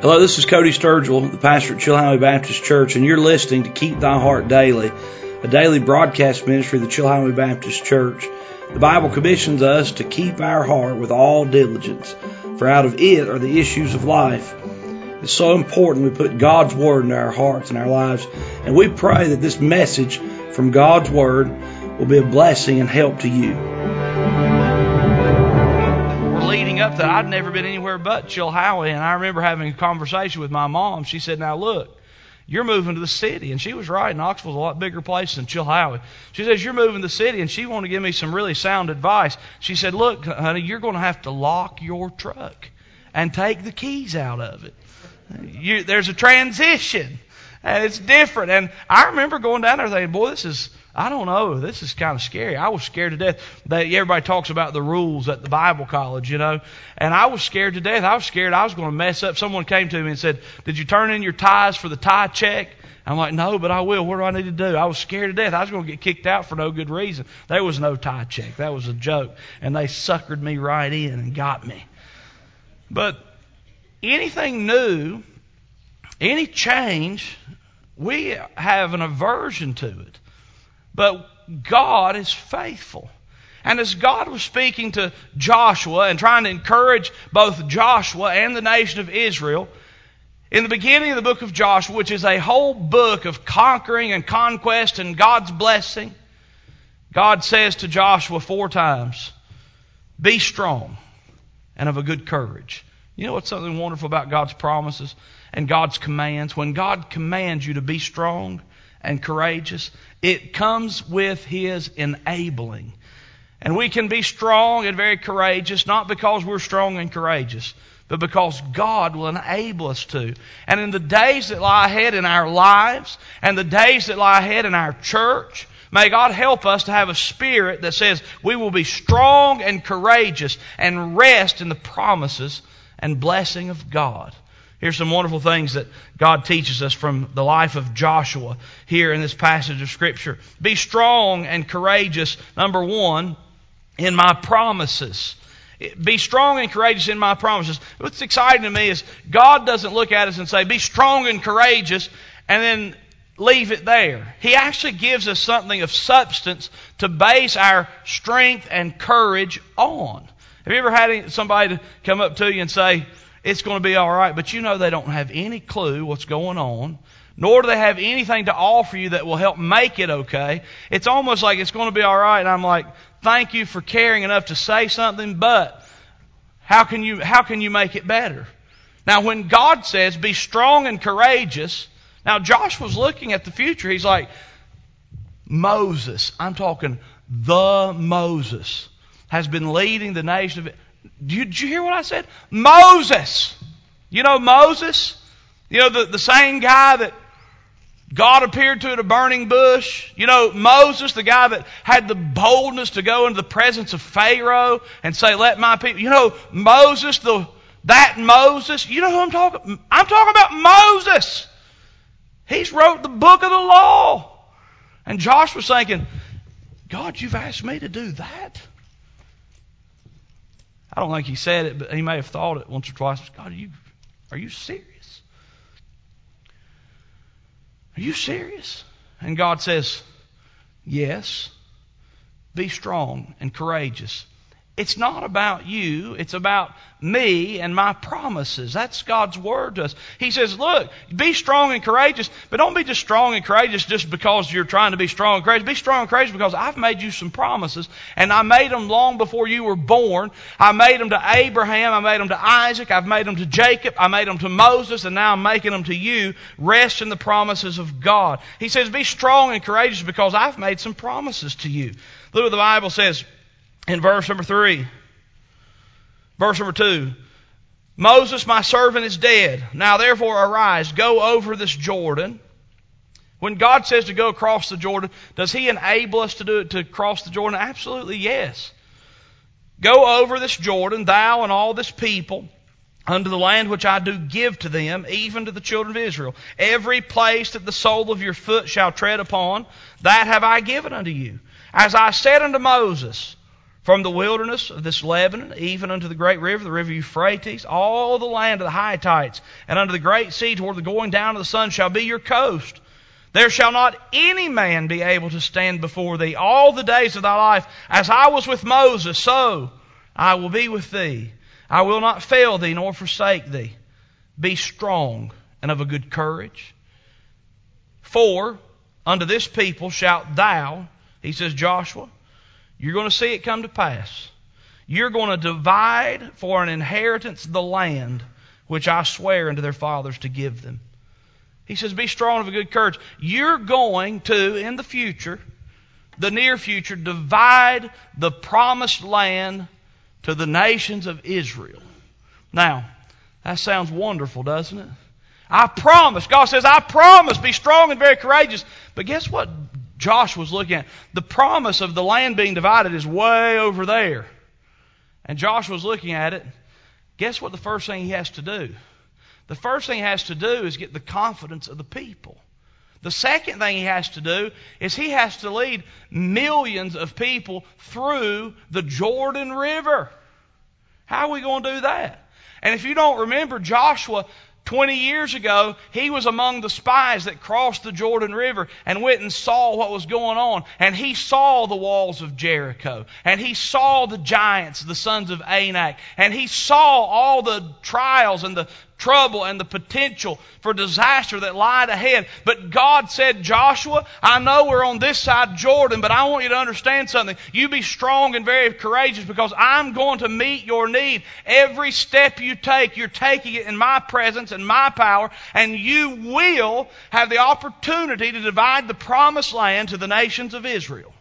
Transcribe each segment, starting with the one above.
Hello, this is Cody Sturgill, the pastor at Chilhowee Baptist Church, and you're listening to Keep Thy Heart Daily, a daily broadcast ministry of the Chilhowee Baptist Church. The Bible commissions us to keep our heart with all diligence, for out of it are the issues of life. It's so important we put God's Word into our hearts and our lives, and we pray that this message from God's Word will be a blessing and help to you up to I'd never been anywhere but Chilhowee, and I remember having a conversation with my mom. She said, "Now look, you're moving to the city," and she was right. Knoxville's a lot bigger place than Chilhowee. She says, "You're moving to the city," and she wanted to give me some really sound advice. She said, "Look, honey, you're going to have to lock your truck and take the keys out of it. You, there's a transition." And it's different. And I remember going down there thinking, boy, this is I don't know. This is kind of scary. I was scared to death. That everybody talks about the rules at the Bible college, you know, and I was scared to death. I was scared I was going to mess up. Someone came to me and said, "Did you turn in your ties for the tie check?" I'm like, "No, but I will. What do I need to do?" I was scared to death. I was going to get kicked out for no good reason. There was no tie check. That was a joke, and they suckered me right in and got me. But anything new, any change, we have an aversion to it. But God is faithful. And as God was speaking to Joshua and trying to encourage both Joshua and the nation of Israel, in the beginning of the book of Joshua, which is a whole book of conquering and conquest and God's blessing, God says to Joshua four times, Be strong and of a good courage. You know what's something wonderful about God's promises and God's commands? When God commands you to be strong, and courageous. It comes with His enabling. And we can be strong and very courageous, not because we're strong and courageous, but because God will enable us to. And in the days that lie ahead in our lives and the days that lie ahead in our church, may God help us to have a spirit that says we will be strong and courageous and rest in the promises and blessing of God. Here's some wonderful things that God teaches us from the life of Joshua here in this passage of Scripture. Be strong and courageous, number one, in my promises. Be strong and courageous in my promises. What's exciting to me is God doesn't look at us and say, Be strong and courageous, and then leave it there. He actually gives us something of substance to base our strength and courage on. Have you ever had somebody come up to you and say, it's going to be all right. But you know they don't have any clue what's going on, nor do they have anything to offer you that will help make it okay. It's almost like it's going to be all right. And I'm like, thank you for caring enough to say something, but how can you, how can you make it better? Now, when God says, be strong and courageous, now Josh was looking at the future. He's like, Moses, I'm talking the Moses, has been leading the nation of did you hear what I said? Moses. You know Moses? You know, the, the same guy that God appeared to at a burning bush. You know, Moses, the guy that had the boldness to go into the presence of Pharaoh and say, let my people. You know, Moses, the, that Moses. You know who I'm talking I'm talking about Moses. He's wrote the book of the law. And Josh was thinking, God, you've asked me to do that? I don't think he said it, but he may have thought it once or twice. God, are you, are you serious? Are you serious? And God says, Yes. Be strong and courageous. It's not about you, it's about me and my promises. That's God's word to us. He says, Look, be strong and courageous, but don't be just strong and courageous just because you're trying to be strong and courageous. Be strong and courageous because I've made you some promises, and I made them long before you were born. I made them to Abraham, I made them to Isaac, I've made them to Jacob, I made them to Moses, and now I'm making them to you. Rest in the promises of God. He says, Be strong and courageous because I've made some promises to you. Look what the Bible says in verse number 3. Verse number 2. Moses, my servant, is dead. Now therefore arise, go over this Jordan. When God says to go across the Jordan, does He enable us to do it to cross the Jordan? Absolutely yes. Go over this Jordan, thou and all this people, unto the land which I do give to them, even to the children of Israel. Every place that the sole of your foot shall tread upon, that have I given unto you. As I said unto Moses, from the wilderness of this Lebanon, even unto the great river, the river Euphrates, all the land of the Hittites, and unto the great sea toward the going down of the sun shall be your coast. There shall not any man be able to stand before thee all the days of thy life. As I was with Moses, so I will be with thee. I will not fail thee nor forsake thee. Be strong and of a good courage. For unto this people shalt thou, he says, Joshua, you're going to see it come to pass. You're going to divide for an inheritance the land which I swear unto their fathers to give them. He says, Be strong of a good courage. You're going to, in the future, the near future, divide the promised land to the nations of Israel. Now, that sounds wonderful, doesn't it? I promise. God says, I promise, be strong and very courageous. But guess what Josh was looking at? The promise of the land being divided is way over there. And Josh was looking at it. Guess what the first thing he has to do? The first thing he has to do is get the confidence of the people. The second thing he has to do is he has to lead millions of people through the Jordan River. How are we going to do that? And if you don't remember, Joshua 20 years ago, he was among the spies that crossed the Jordan River and went and saw what was going on. And he saw the walls of Jericho. And he saw the giants, the sons of Anak. And he saw all the trials and the trouble and the potential for disaster that lied ahead. But God said, Joshua, I know we're on this side Jordan, but I want you to understand something. You be strong and very courageous because I'm going to meet your need. Every step you take, you're taking it in my presence my power, and you will have the opportunity to divide the promised land to the nations of Israel.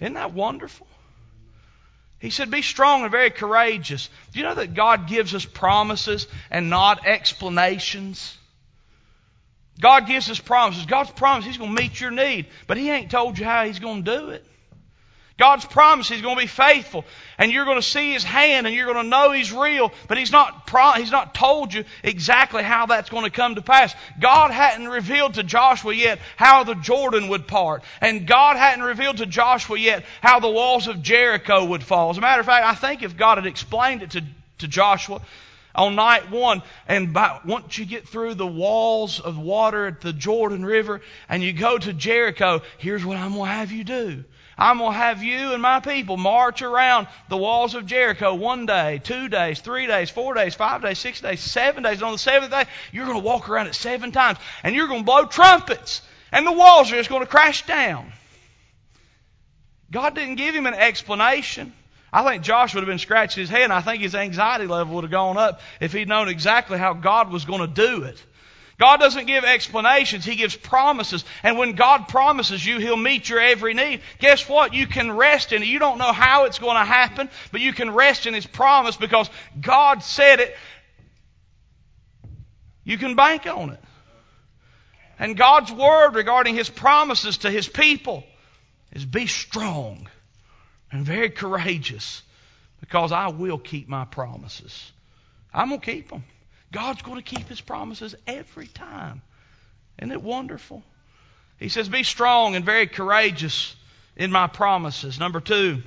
Isn't that wonderful? He said, Be strong and very courageous. Do you know that God gives us promises and not explanations? God gives us promises. God's promise He's going to meet your need, but He ain't told you how He's going to do it. God's promise He's going to be faithful, and you're going to see His hand, and you're going to know He's real. But He's not He's not told you exactly how that's going to come to pass. God hadn't revealed to Joshua yet how the Jordan would part, and God hadn't revealed to Joshua yet how the walls of Jericho would fall. As a matter of fact, I think if God had explained it to to Joshua, on night one. And by, once you get through the walls of water at the Jordan River and you go to Jericho, here's what I'm going to have you do. I'm going to have you and my people march around the walls of Jericho one day, two days, three days, four days, five days, six days, seven days. And on the seventh day, you're going to walk around it seven times and you're going to blow trumpets and the walls are just going to crash down. God didn't give him an explanation. I think Josh would have been scratching his head, and I think his anxiety level would have gone up if he'd known exactly how God was going to do it. God doesn't give explanations, He gives promises. And when God promises you He'll meet your every need, guess what? You can rest in it. You don't know how it's going to happen, but you can rest in His promise because God said it. You can bank on it. And God's word regarding His promises to His people is be strong and very courageous because I will keep my promises. I'm going to keep them. God's going to keep his promises every time. Isn't it wonderful? He says, Be strong and very courageous in my promises. Number two,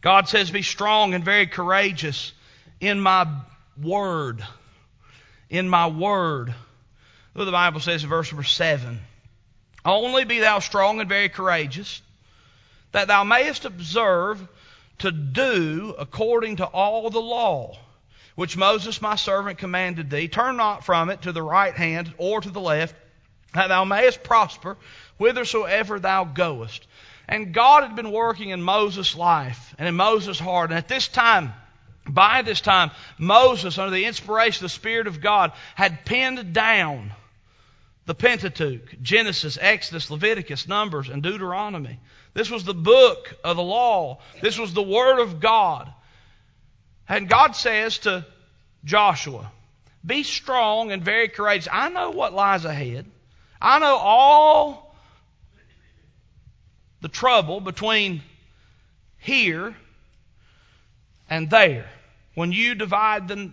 God says, Be strong and very courageous in my word. In my word. Look the Bible says in verse number seven. Only be thou strong and very courageous, that thou mayest observe to do according to all the law which Moses my servant commanded thee. Turn not from it to the right hand or to the left, that thou mayest prosper whithersoever thou goest. And God had been working in Moses' life and in Moses' heart. And at this time, by this time, Moses, under the inspiration of the Spirit of God, had penned down the Pentateuch, Genesis, Exodus, Leviticus, Numbers, and Deuteronomy. This was the book of the law. This was the Word of God. And God says to Joshua, Be strong and very courageous. I know what lies ahead. I know all the trouble between here and there when you divide the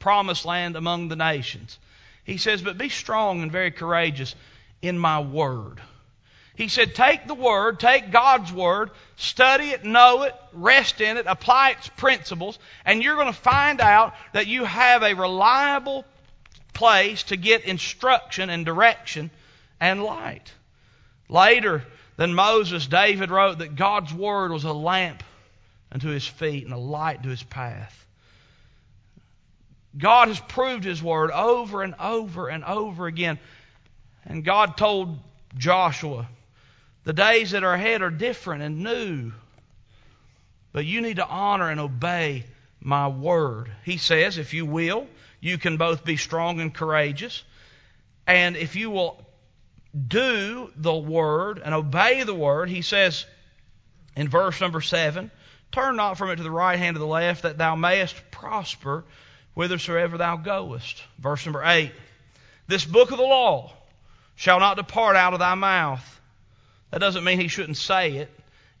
promised land among the nations. He says, But be strong and very courageous in my word. He said, take the Word, take God's Word, study it, know it, rest in it, apply its principles, and you're going to find out that you have a reliable place to get instruction and direction and light. Later than Moses, David wrote that God's Word was a lamp unto his feet and a light to his path. God has proved His Word over and over and over again. And God told Joshua, the days that are ahead are different and new. But you need to honor and obey my word. He says, if you will, you can both be strong and courageous. And if you will do the word and obey the word, he says in verse number 7 Turn not from it to the right hand or the left, that thou mayest prosper whithersoever thou goest. Verse number 8 This book of the law shall not depart out of thy mouth that doesn't mean he shouldn't say it.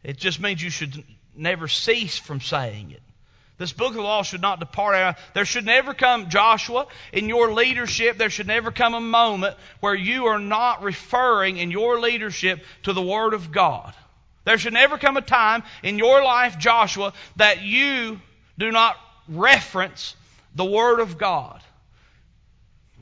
It just means you should never cease from saying it. This book of the law should not depart out. There should never come, Joshua, in your leadership, there should never come a moment where you are not referring in your leadership to the Word of God. There should never come a time in your life, Joshua, that you do not reference the Word of God.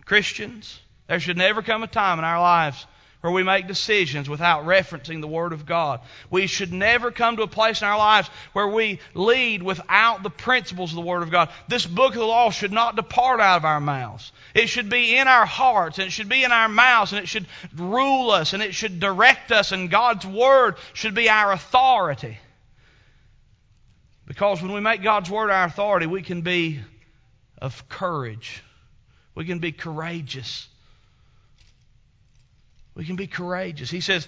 Christians, there should never come a time in our lives where we make decisions without referencing the Word of God. We should never come to a place in our lives where we lead without the principles of the Word of God. This book of the law should not depart out of our mouths. It should be in our hearts, and it should be in our mouths, and it should rule us, and it should direct us, and God's Word should be our authority. Because when we make God's Word our authority, we can be of courage. We can be courageous. We can be courageous. He says,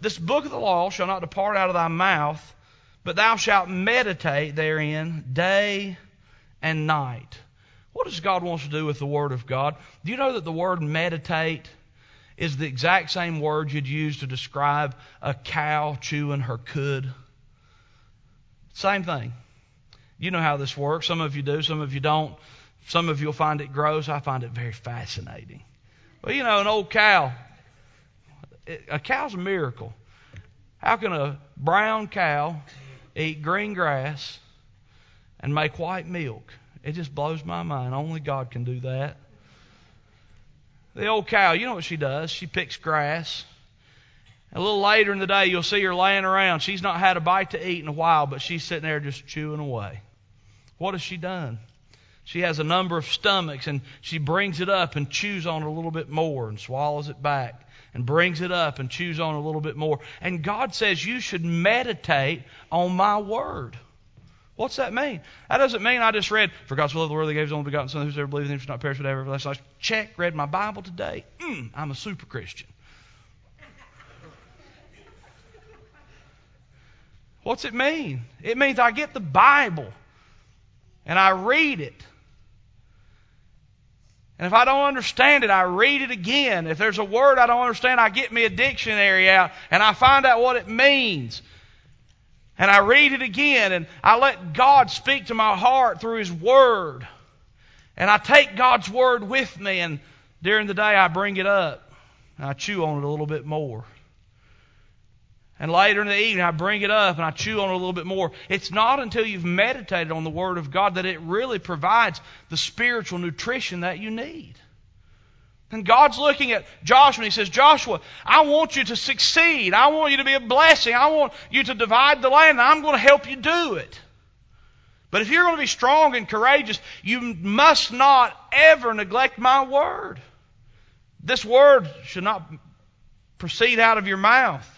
This book of the law shall not depart out of thy mouth, but thou shalt meditate therein day and night. What does God want to do with the Word of God? Do you know that the word meditate is the exact same word you'd use to describe a cow chewing her cud? Same thing. You know how this works. Some of you do, some of you don't. Some of you will find it gross. I find it very fascinating. Well, you know, an old cow a cow's a miracle. How can a brown cow eat green grass and make white milk? It just blows my mind. Only God can do that. The old cow, you know what she does? She picks grass. A little later in the day, you'll see her laying around. She's not had a bite to eat in a while, but she's sitting there just chewing away. What has she done? She has a number of stomachs, and she brings it up and chews on it a little bit more and swallows it back and brings it up and chews on a little bit more. And God says you should meditate on my word. What's that mean? That doesn't mean I just read, For God's so loved the world, He gave His only begotten Son, whosoever believes in Him should not perish but have everlasting. Check, read my Bible today. Mm, I'm a super Christian. What's it mean? It means I get the Bible and I read it and if I don't understand it, I read it again. If there's a word I don't understand, I get me a dictionary out and I find out what it means. And I read it again and I let God speak to my heart through His Word. And I take God's Word with me and during the day I bring it up I chew on it a little bit more. And later in the evening, I bring it up and I chew on it a little bit more. It's not until you've meditated on the Word of God that it really provides the spiritual nutrition that you need. And God's looking at Joshua and He says, Joshua, I want you to succeed. I want you to be a blessing. I want you to divide the land, I'm going to help you do it. But if you're going to be strong and courageous, you must not ever neglect my word. This word should not proceed out of your mouth.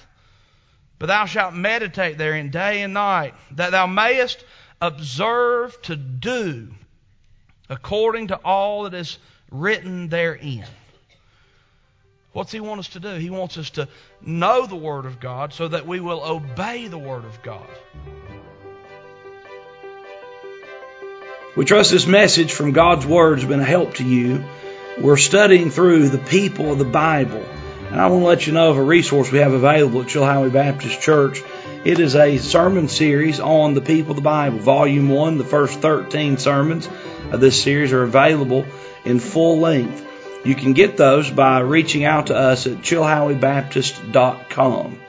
But thou shalt meditate therein day and night, that thou mayest observe to do according to all that is written therein. What's he want us to do? He wants us to know the Word of God so that we will obey the Word of God. We trust this message from God's Word has been a help to you. We're studying through the people of the Bible. And I want to let you know of a resource we have available at Chilhowee Baptist Church. It is a sermon series on the people of the Bible. Volume 1, the first 13 sermons of this series are available in full length. You can get those by reaching out to us at chilhoweebaptist.com.